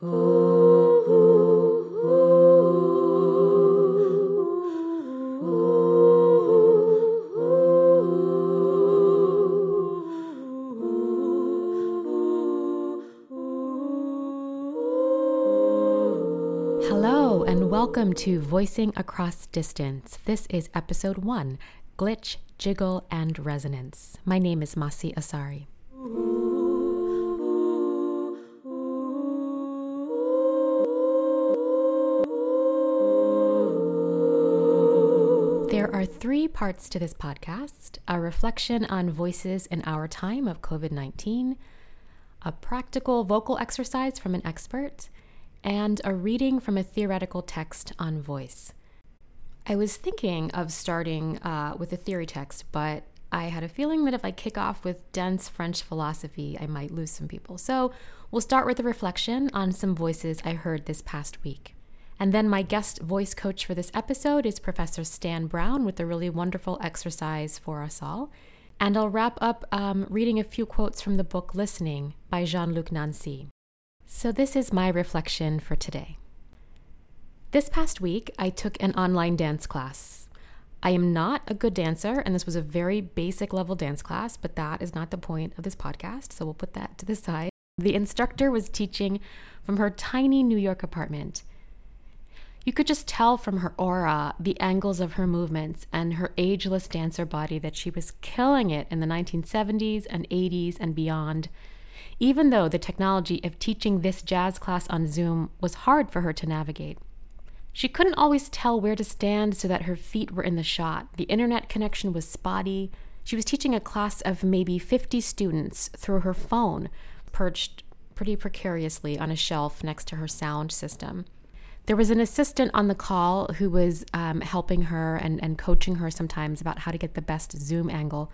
Hello, and welcome to Voicing Across Distance. This is episode one Glitch, Jiggle, and Resonance. My name is Masi Asare. Three parts to this podcast a reflection on voices in our time of COVID 19, a practical vocal exercise from an expert, and a reading from a theoretical text on voice. I was thinking of starting uh, with a theory text, but I had a feeling that if I kick off with dense French philosophy, I might lose some people. So we'll start with a reflection on some voices I heard this past week. And then my guest voice coach for this episode is Professor Stan Brown with a really wonderful exercise for us all. And I'll wrap up um, reading a few quotes from the book Listening by Jean Luc Nancy. So, this is my reflection for today. This past week, I took an online dance class. I am not a good dancer, and this was a very basic level dance class, but that is not the point of this podcast, so we'll put that to the side. The instructor was teaching from her tiny New York apartment. You could just tell from her aura, the angles of her movements, and her ageless dancer body that she was killing it in the 1970s and 80s and beyond even though the technology of teaching this jazz class on Zoom was hard for her to navigate. She couldn't always tell where to stand so that her feet were in the shot. The internet connection was spotty. She was teaching a class of maybe 50 students through her phone, perched pretty precariously on a shelf next to her sound system. There was an assistant on the call who was um, helping her and, and coaching her sometimes about how to get the best Zoom angle.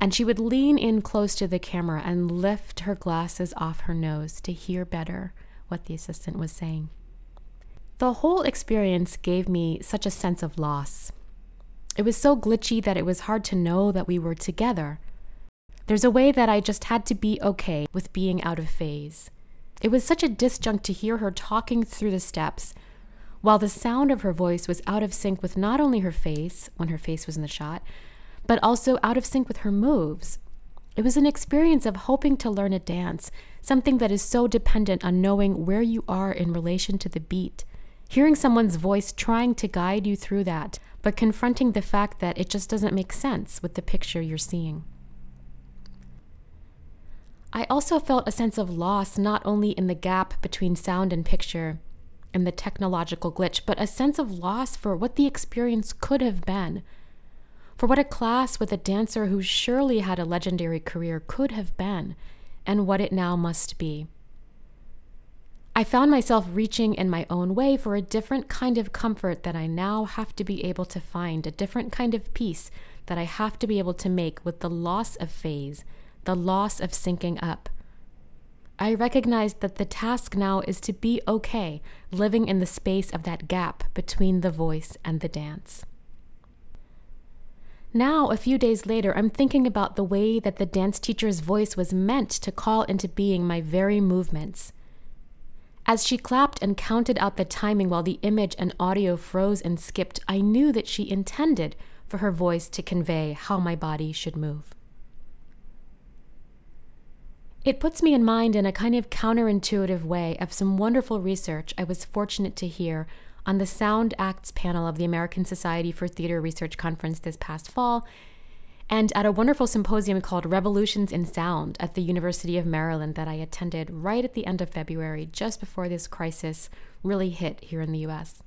And she would lean in close to the camera and lift her glasses off her nose to hear better what the assistant was saying. The whole experience gave me such a sense of loss. It was so glitchy that it was hard to know that we were together. There's a way that I just had to be okay with being out of phase. It was such a disjunct to hear her talking through the steps, while the sound of her voice was out of sync with not only her face, when her face was in the shot, but also out of sync with her moves. It was an experience of hoping to learn a dance, something that is so dependent on knowing where you are in relation to the beat. Hearing someone's voice trying to guide you through that, but confronting the fact that it just doesn't make sense with the picture you're seeing. I also felt a sense of loss not only in the gap between sound and picture and the technological glitch, but a sense of loss for what the experience could have been for what a class with a dancer who surely had a legendary career could have been, and what it now must be. I found myself reaching in my own way for a different kind of comfort that I now have to be able to find, a different kind of peace that I have to be able to make with the loss of phase, the loss of syncing up. I recognize that the task now is to be okay living in the space of that gap between the voice and the dance. Now, a few days later, I'm thinking about the way that the dance teacher's voice was meant to call into being my very movements. As she clapped and counted out the timing while the image and audio froze and skipped, I knew that she intended for her voice to convey how my body should move. It puts me in mind in a kind of counterintuitive way of some wonderful research I was fortunate to hear on the Sound Acts panel of the American Society for Theater Research Conference this past fall, and at a wonderful symposium called Revolutions in Sound at the University of Maryland that I attended right at the end of February, just before this crisis really hit here in the US.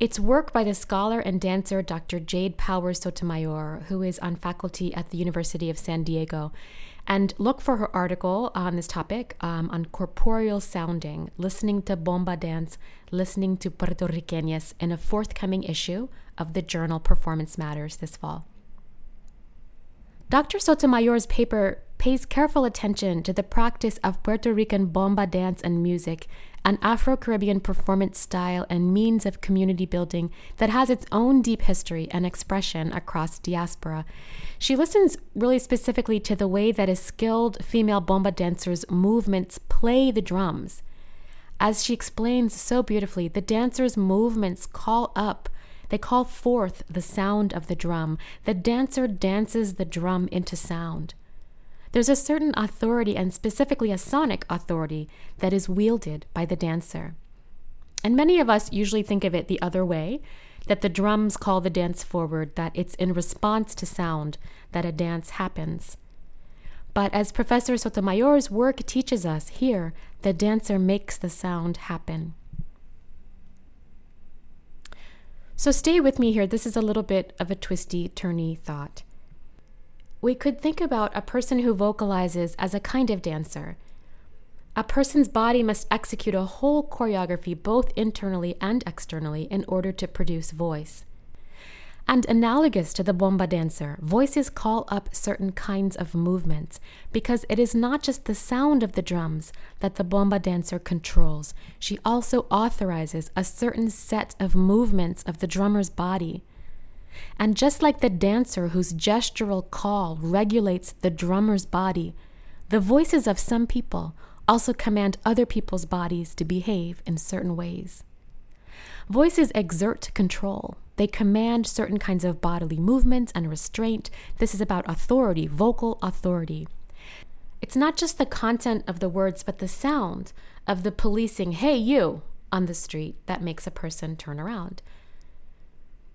It's work by the scholar and dancer Dr. Jade Powers Sotomayor, who is on faculty at the University of San Diego and look for her article on this topic um, on corporeal sounding, listening to bomba dance, listening to Puerto Riqueñas in a forthcoming issue of the journal Performance Matters this fall. Dr. Sotomayor's paper pays careful attention to the practice of Puerto Rican bomba dance and music an Afro Caribbean performance style and means of community building that has its own deep history and expression across diaspora. She listens really specifically to the way that a skilled female bomba dancer's movements play the drums, As she explains so beautifully, the dancer's movements call up, they call forth the sound of the drum. The dancer dances the drum into sound. There's a certain authority, and specifically a sonic authority, that is wielded by the dancer. And many of us usually think of it the other way that the drums call the dance forward, that it's in response to sound that a dance happens. But as Professor Sotomayor's work teaches us here, the dancer makes the sound happen. So stay with me here. This is a little bit of a twisty, turny thought. We could think about a person who vocalizes as a kind of dancer. A person's body must execute a whole choreography both internally and externally in order to produce voice. And analogous to the bomba dancer, voices call up certain kinds of movements because it is not just the sound of the drums that the bomba dancer controls. She also authorizes a certain set of movements of the drummer's body. And just like the dancer whose gestural call regulates the drummer's body, the voices of some people also command other people's bodies to behave in certain ways. Voices exert control. They command certain kinds of bodily movements and restraint. This is about authority, vocal authority. It's not just the content of the words, but the sound of the policing, hey, you, on the street that makes a person turn around.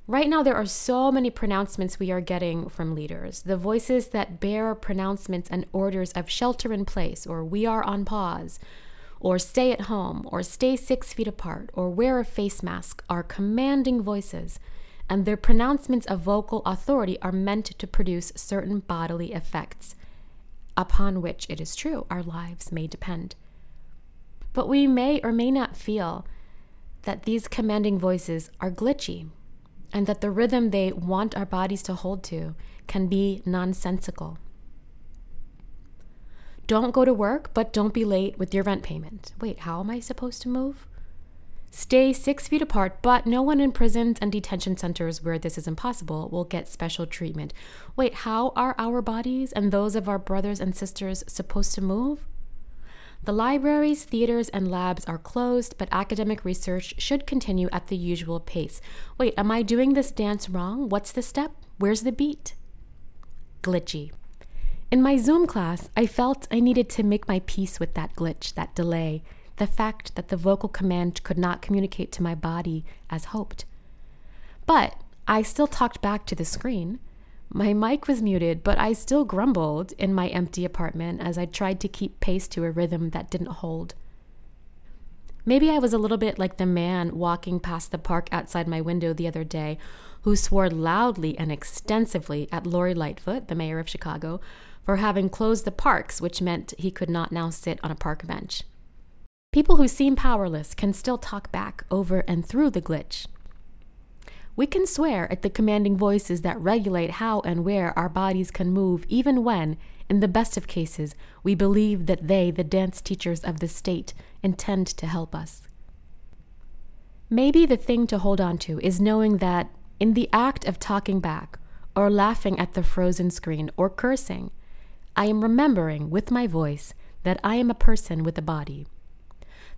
Right now, there are so many pronouncements we are getting from leaders. The voices that bear pronouncements and orders of shelter in place, or we are on pause, or stay at home, or stay six feet apart, or wear a face mask are commanding voices, and their pronouncements of vocal authority are meant to produce certain bodily effects, upon which it is true our lives may depend. But we may or may not feel that these commanding voices are glitchy and that the rhythm they want our bodies to hold to can be nonsensical. Don't go to work, but don't be late with your rent payment. Wait, how am I supposed to move? Stay six feet apart, but no one in prisons and detention centers where this is impossible will get special treatment. Wait, how are our bodies and those of our brothers and sisters supposed to move? The libraries, theaters, and labs are closed, but academic research should continue at the usual pace. Wait, am I doing this dance wrong? What's the step? Where's the beat? Glitchy. In my Zoom class, I felt I needed to make my peace with that glitch, that delay, the fact that the vocal command could not communicate to my body as hoped. But I still talked back to the screen. My mic was muted, but I still grumbled in my empty apartment as I tried to keep pace to a rhythm that didn't hold. Maybe I was a little bit like the man walking past the park outside my window the other day who swore loudly and extensively at Lori Lightfoot, the mayor of Chicago, for having closed the parks, which meant he could not now sit on a park bench. People who seem powerless can still talk back over and through the glitch. We can swear at the commanding voices that regulate how and where our bodies can move, even when, in the best of cases, we believe that they, the dance teachers of the state, intend to help us. Maybe the thing to hold on to is knowing that, in the act of talking back, or laughing at the frozen screen, or cursing, I am remembering with my voice that I am a person with a body.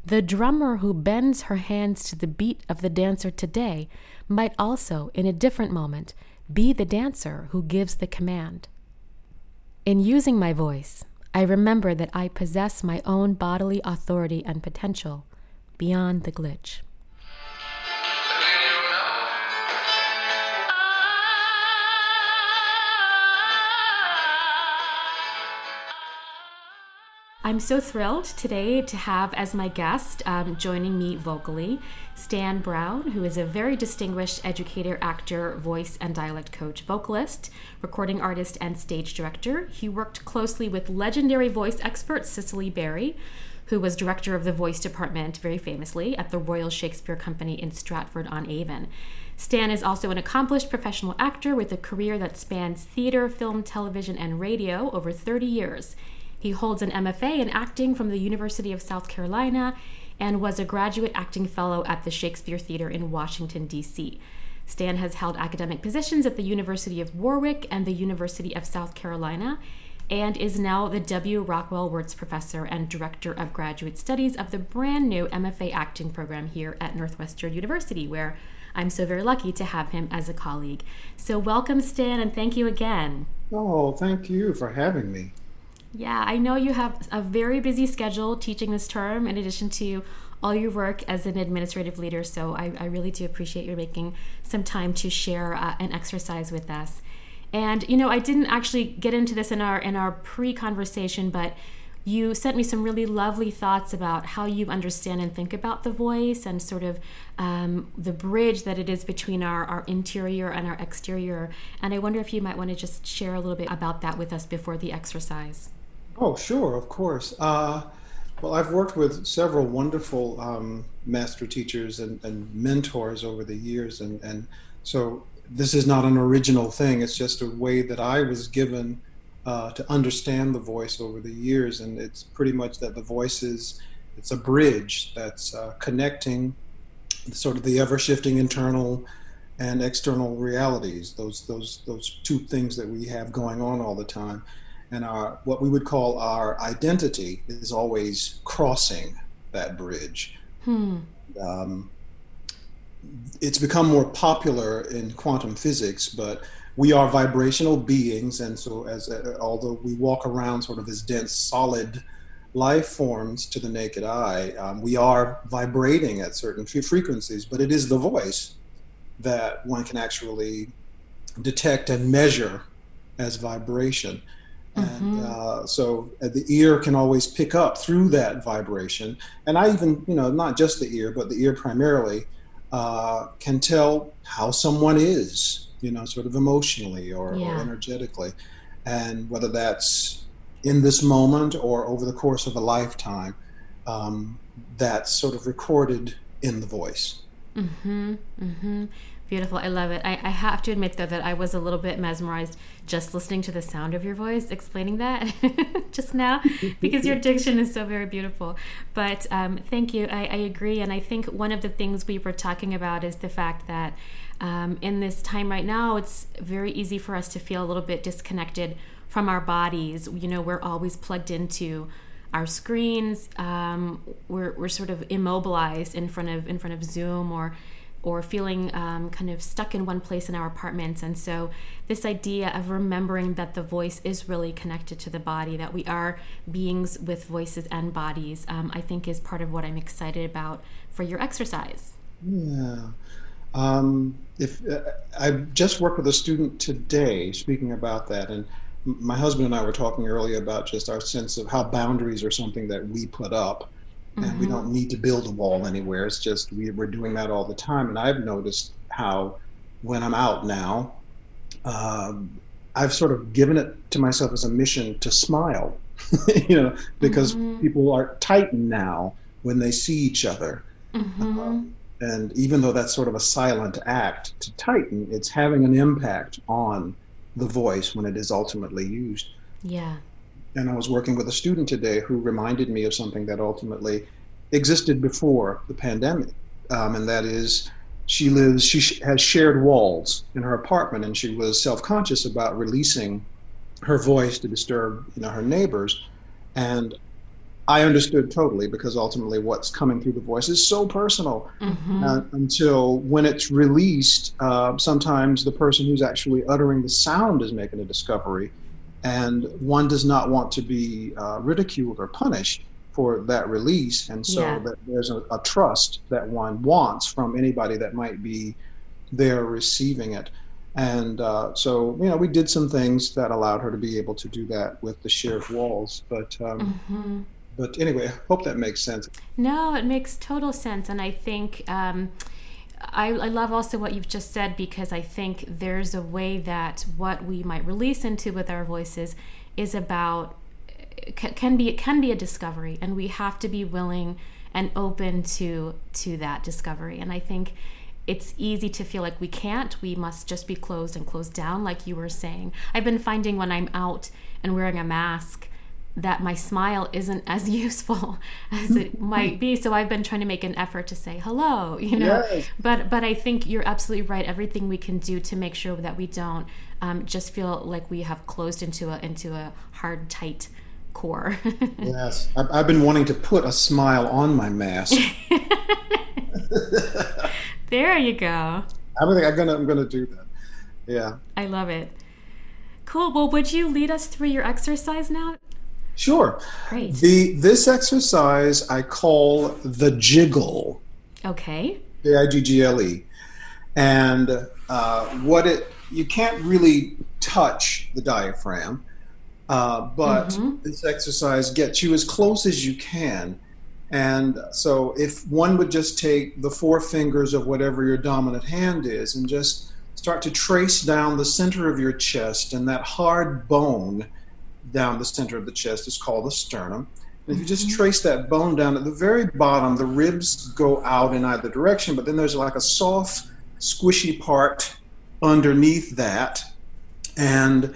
The drummer who bends her hands to the beat of the dancer today might also, in a different moment, be the dancer who gives the command. In using my voice, I remember that I possess my own bodily authority and potential beyond the glitch. I'm so thrilled today to have as my guest, um, joining me vocally, Stan Brown, who is a very distinguished educator, actor, voice and dialect coach, vocalist, recording artist, and stage director. He worked closely with legendary voice expert Cicely Berry, who was director of the voice department, very famously, at the Royal Shakespeare Company in Stratford on Avon. Stan is also an accomplished professional actor with a career that spans theater, film, television, and radio over 30 years. He holds an MFA in acting from the University of South Carolina and was a graduate acting fellow at the Shakespeare Theater in Washington, D.C. Stan has held academic positions at the University of Warwick and the University of South Carolina and is now the W. Rockwell Wirtz Professor and Director of Graduate Studies of the brand new MFA acting program here at Northwestern University, where I'm so very lucky to have him as a colleague. So, welcome, Stan, and thank you again. Oh, thank you for having me. Yeah, I know you have a very busy schedule teaching this term in addition to all your work as an administrative leader. So I, I really do appreciate you making some time to share uh, an exercise with us. And you know, I didn't actually get into this in our in our pre-conversation, but you sent me some really lovely thoughts about how you understand and think about the voice and sort of um, the bridge that it is between our, our interior and our exterior. And I wonder if you might want to just share a little bit about that with us before the exercise. Oh, sure, of course. Uh, well, I've worked with several wonderful um, master teachers and, and, mentors over the years, and, and so this is not an original thing. It's just a way that I was given uh, to understand the voice over the years, and it's pretty much that the voice is it's a bridge that's uh, connecting sort of the ever-shifting internal and external realities. Those those those two things that we have going on all the time and our what we would call our identity is always crossing that bridge. Hmm. Um, it's become more popular in quantum physics, but we are vibrational beings, and so as uh, although we walk around sort of as dense, solid life forms to the naked eye, um, we are vibrating at certain frequencies. But it is the voice that one can actually detect and measure as vibration. Mm-hmm. And uh, so uh, the ear can always pick up through that vibration. And I even, you know, not just the ear, but the ear primarily uh, can tell how someone is, you know, sort of emotionally or, yeah. or energetically. And whether that's in this moment or over the course of a lifetime, um, that's sort of recorded in the voice. Mm-hmm. Mm-hmm. Beautiful. I love it. I, I, have to admit, though, that I was a little bit mesmerized just listening to the sound of your voice explaining that just now because your diction is so very beautiful. But um, thank you. I, I, agree. And I think one of the things we were talking about is the fact that um, in this time right now, it's very easy for us to feel a little bit disconnected from our bodies. You know, we're always plugged into our screens. Um, we're, we're sort of immobilized in front of in front of Zoom or or feeling um, kind of stuck in one place in our apartments. And so, this idea of remembering that the voice is really connected to the body, that we are beings with voices and bodies, um, I think is part of what I'm excited about for your exercise. Yeah. Um, if uh, I just worked with a student today speaking about that, and my husband and I were talking earlier about just our sense of how boundaries are something that we put up and mm-hmm. we don't need to build a wall anywhere. It's just we, we're doing that all the time. And I've noticed how when I'm out now, um, I've sort of given it to myself as a mission to smile, you know, because mm-hmm. people are tightened now when they see each other. Mm-hmm. Um, and even though that's sort of a silent act to tighten, it's having an impact on the voice when it is ultimately used. Yeah and I was working with a student today who reminded me of something that ultimately existed before the pandemic, um, and that is she lives she has shared walls in her apartment, and she was self-conscious about releasing her voice to disturb you know her neighbors, and I understood totally because ultimately what's coming through the voice is so personal. Mm-hmm. uh, until when it's released, uh, sometimes the person who's actually uttering the sound is making a discovery and one does not want to be uh, ridiculed or punished for that release. And so yeah. that there's a, a, trust that one wants from anybody that might be there receiving it. And uh, so you know we did some things that allowed her to be able to do that with the shared walls. But um, mm-hmm. but anyway i hope that makes sense. No it makes total sense. And i think um, I, I, love also what you've just said because I think there's a way that what we might release into with our voices is about can be it can be a discovery and we have to be willing and open to to that discovery. And I think it's easy to feel like we can't. We must just be closed and closed down like you were saying. I've been finding when I'm out and wearing a mask that my smile isn't as useful as it might be. So I've been trying to make an effort to say hello, you know. Yes. But but I think you're absolutely right. Everything we can do to make sure that we don't um, just feel like we have closed into a into a hard, tight core. yes, I've, I've been wanting to put a smile on my mask. there you go. I'm gonna I'm gonna do that. Yeah. I love it. Cool. Well, would you lead us through your exercise now? Sure. Great. The this exercise I call the jiggle. Okay. The J I G G L E, and uh, what it you can't really touch the diaphragm, uh, but mm-hmm. this exercise gets you as close as you can. And so, if one would just take the four fingers of whatever your dominant hand is and just start to trace down the center of your chest, and that hard bone down the center of the chest is called the sternum. And if you just mm-hmm. trace that bone down at the very bottom, the ribs go out in either direction, but then there's like a soft, squishy part underneath that. And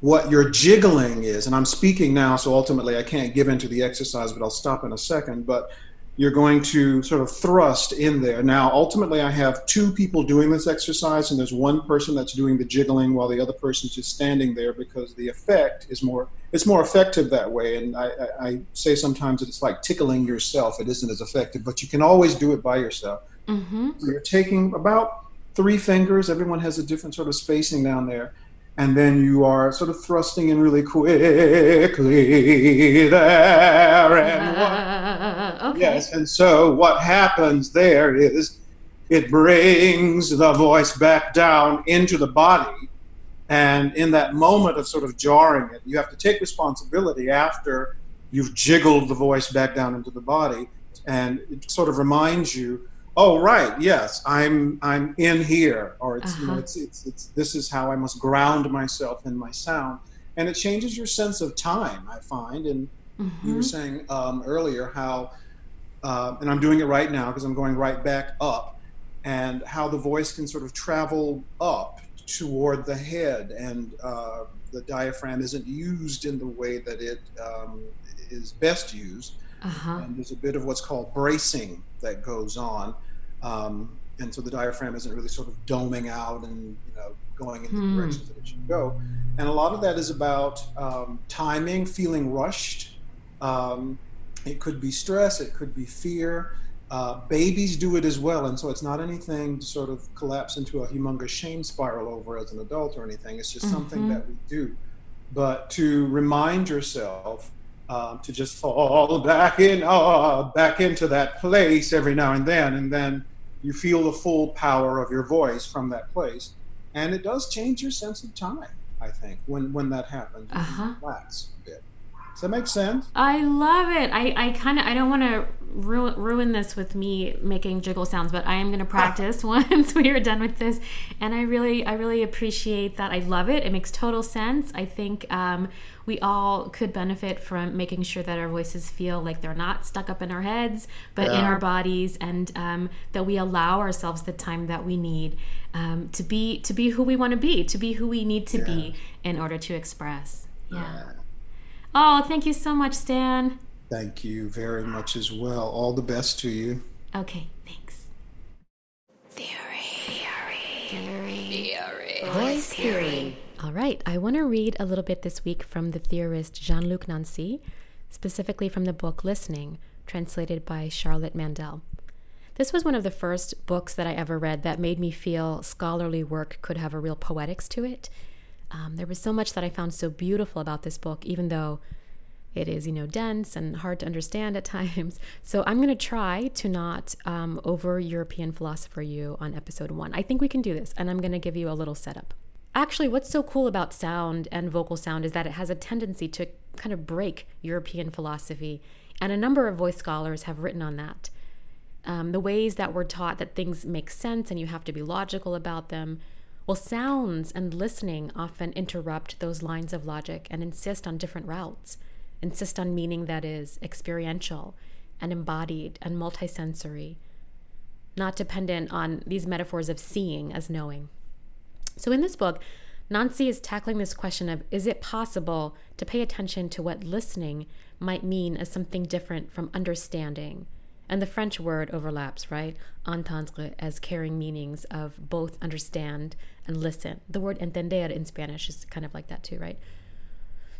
what your jiggling is, and I'm speaking now, so ultimately I can't give into the exercise, but I'll stop in a second. But you're going to sort of thrust in there. Now, ultimately, I have two people doing this exercise, and there's one person that's doing the jiggling while the other person's just standing there because the effect is more it's more effective that way. And I, I, I say sometimes that it's like tickling yourself. It isn't as effective, but you can always do it by yourself. Mm-hmm. So you're taking about three fingers. Everyone has a different sort of spacing down there and then you are sort of thrusting in really quickly there. And uh, okay. Yes, and so what happens there is it brings the voice back down into the body. And in that moment of sort of jarring it, you have to take responsibility after you've jiggled the voice back down into the body. And it sort of reminds you oh right yes i'm i'm in here or it's uh-huh. you know uh-huh. it's, it's it's this is how i must ground myself in my sound and it changes your sense of time i find and mm-hmm. you were mm-hmm. saying um, earlier how uh, and i'm doing it right now because i'm going right back up and how the voice can sort of travel up toward the head and uh, the diaphragm isn't used in the way that it um, is best used uh-huh. And there's a bit of what's called bracing that goes on. Um, and so the diaphragm isn't really sort of doming out and you know going in the hmm. directions that it should go. And a lot of that is about um, timing, feeling rushed. Um, it could be stress, it could be fear. Uh, babies do it as well, and so it's not anything to sort of collapse into a humongous shame spiral over as an adult or anything. It's just mm-hmm. something that we do. But to remind yourself um, to just fall back in, uh, back into that place every now and then, and then you feel the full power of your voice from that place, and it does change your sense of time. I think when when that happens, uh-huh. relax a bit. Does that make sense? I love it. I, I kind of I don't want to ruin, ruin this with me making jiggle sounds, but I am going to practice once we are done with this. And I really, I really appreciate that. I love it. It makes total sense. I think um, we all could benefit from making sure that our voices feel like they're not stuck up in our heads, but yeah. in our bodies, and um, that we allow ourselves the time that we need um, to be to be who we want to be, to be who we need to yeah. be in order to express. yeah. yeah. Oh, thank you so much, Stan. Thank you very much as well. All the best to you. Okay, thanks. Theory. Theory. Theory. Voice theory. All right, I want to read a little bit this week from the theorist Jean Luc Nancy, specifically from the book Listening, translated by Charlotte Mandel. This was one of the first books that I ever read that made me feel scholarly work could have a real poetics to it. Um, there was so much that I found so beautiful about this book, even though it is, you know, dense and hard to understand at times. So I'm going to try to not um, over European philosopher you on episode one. I think we can do this, and I'm going to give you a little setup. Actually, what's so cool about sound and vocal sound is that it has a tendency to kind of break European philosophy, and a number of voice scholars have written on that. Um, the ways that we're taught that things make sense and you have to be logical about them. Well, sounds and listening often interrupt those lines of logic and insist on different routes insist on meaning that is experiential and embodied and multisensory, not dependent on these metaphors of seeing as knowing. So, in this book, Nancy is tackling this question of is it possible to pay attention to what listening might mean as something different from understanding? And the French word overlaps, right? Entendre as carrying meanings of both understand and listen. The word entender in Spanish is kind of like that too, right?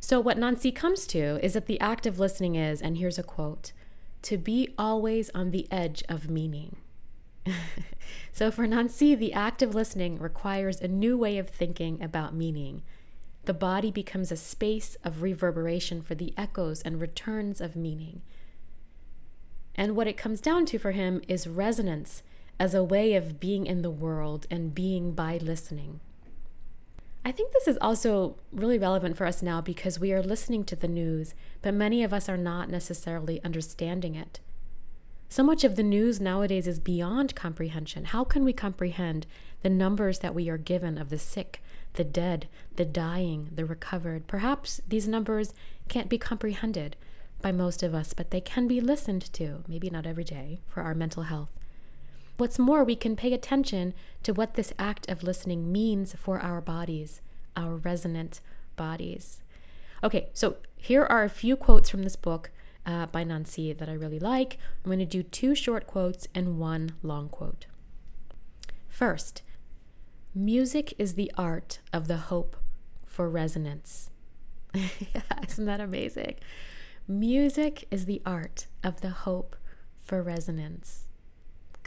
So, what Nancy comes to is that the act of listening is, and here's a quote, to be always on the edge of meaning. so, for Nancy, the act of listening requires a new way of thinking about meaning. The body becomes a space of reverberation for the echoes and returns of meaning. And what it comes down to for him is resonance as a way of being in the world and being by listening. I think this is also really relevant for us now because we are listening to the news, but many of us are not necessarily understanding it. So much of the news nowadays is beyond comprehension. How can we comprehend the numbers that we are given of the sick, the dead, the dying, the recovered? Perhaps these numbers can't be comprehended by most of us, but they can be listened to, maybe not every day, for our mental health. What's more, we can pay attention to what this act of listening means for our bodies, our resonant bodies. Okay, so here are a few quotes from this book uh, by Nancy that I really like. I'm going to do two short quotes and one long quote. First, music is the art of the hope for resonance. Isn't that amazing? Music is the art of the hope for resonance.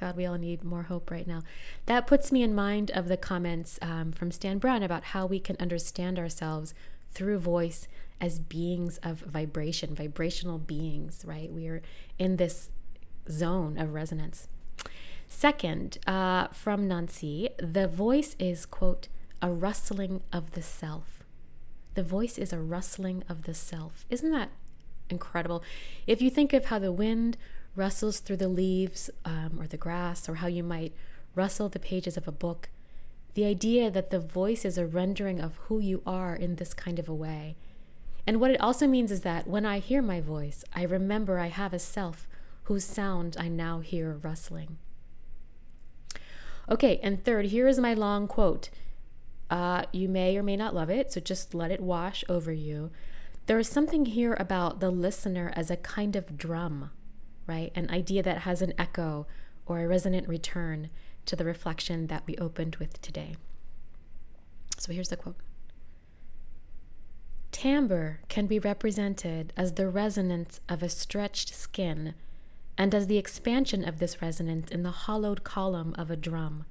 God, we all need more hope right now. That puts me in mind of the comments um, from Stan Brown about how we can understand ourselves through voice as beings of vibration, vibrational beings, right? We are in this zone of resonance. Second, uh, from Nancy, the voice is, quote, a rustling of the self. The voice is a rustling of the self. Isn't that incredible? If you think of how the wind rustles through the leaves um, or the grass, or how you might rustle the pages of a book, the idea that the voice is a rendering of who you are in this kind of a way. And what it also means is that when I hear my voice, I remember I have a self whose sound I now hear rustling. Okay, and third, here is my long quote. Uh, you may or may not love it, so just let it wash over you. There is something here about the listener as a kind of drum, right? An idea that has an echo or a resonant return to the reflection that we opened with today. So here's the quote Timbre can be represented as the resonance of a stretched skin and as the expansion of this resonance in the hollowed column of a drum.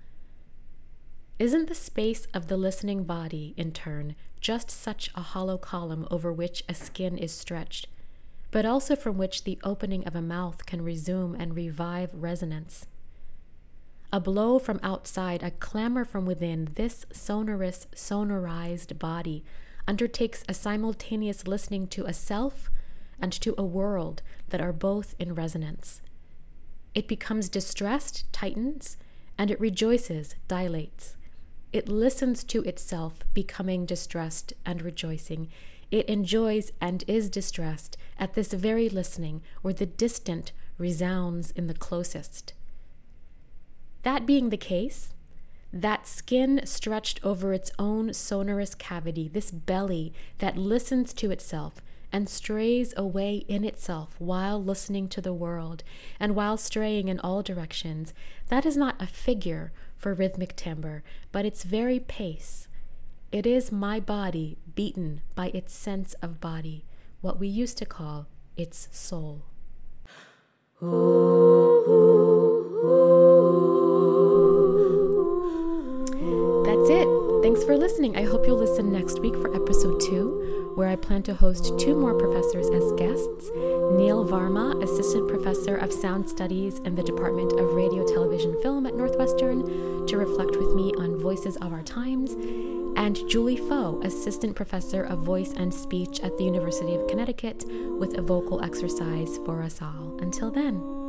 Isn't the space of the listening body, in turn, just such a hollow column over which a skin is stretched? But also from which the opening of a mouth can resume and revive resonance. A blow from outside, a clamor from within, this sonorous, sonorized body undertakes a simultaneous listening to a self and to a world that are both in resonance. It becomes distressed, tightens, and it rejoices, dilates. It listens to itself, becoming distressed and rejoicing. It enjoys and is distressed at this very listening where the distant resounds in the closest. That being the case, that skin stretched over its own sonorous cavity, this belly that listens to itself and strays away in itself while listening to the world and while straying in all directions, that is not a figure for rhythmic timbre, but its very pace, it is my body beaten by its sense of body, what we used to call its soul. That's it. Thanks for listening. I hope you'll listen next week for episode two, where I plan to host two more professors as guests Neil Verma, Assistant Professor of Sound Studies in the Department of Radio, Television, Film at Northwestern, to reflect with me on voices of our times and Julie Foh, Assistant Professor of Voice and Speech at the University of Connecticut, with a vocal exercise for us all. Until then.